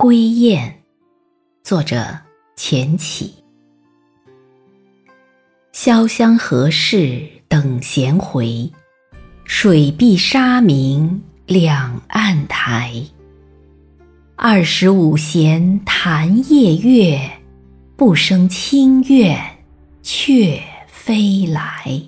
归雁》，作者钱起。潇湘何事等闲回，水碧沙明两岸台。二十五弦弹夜月，不胜清怨却飞来。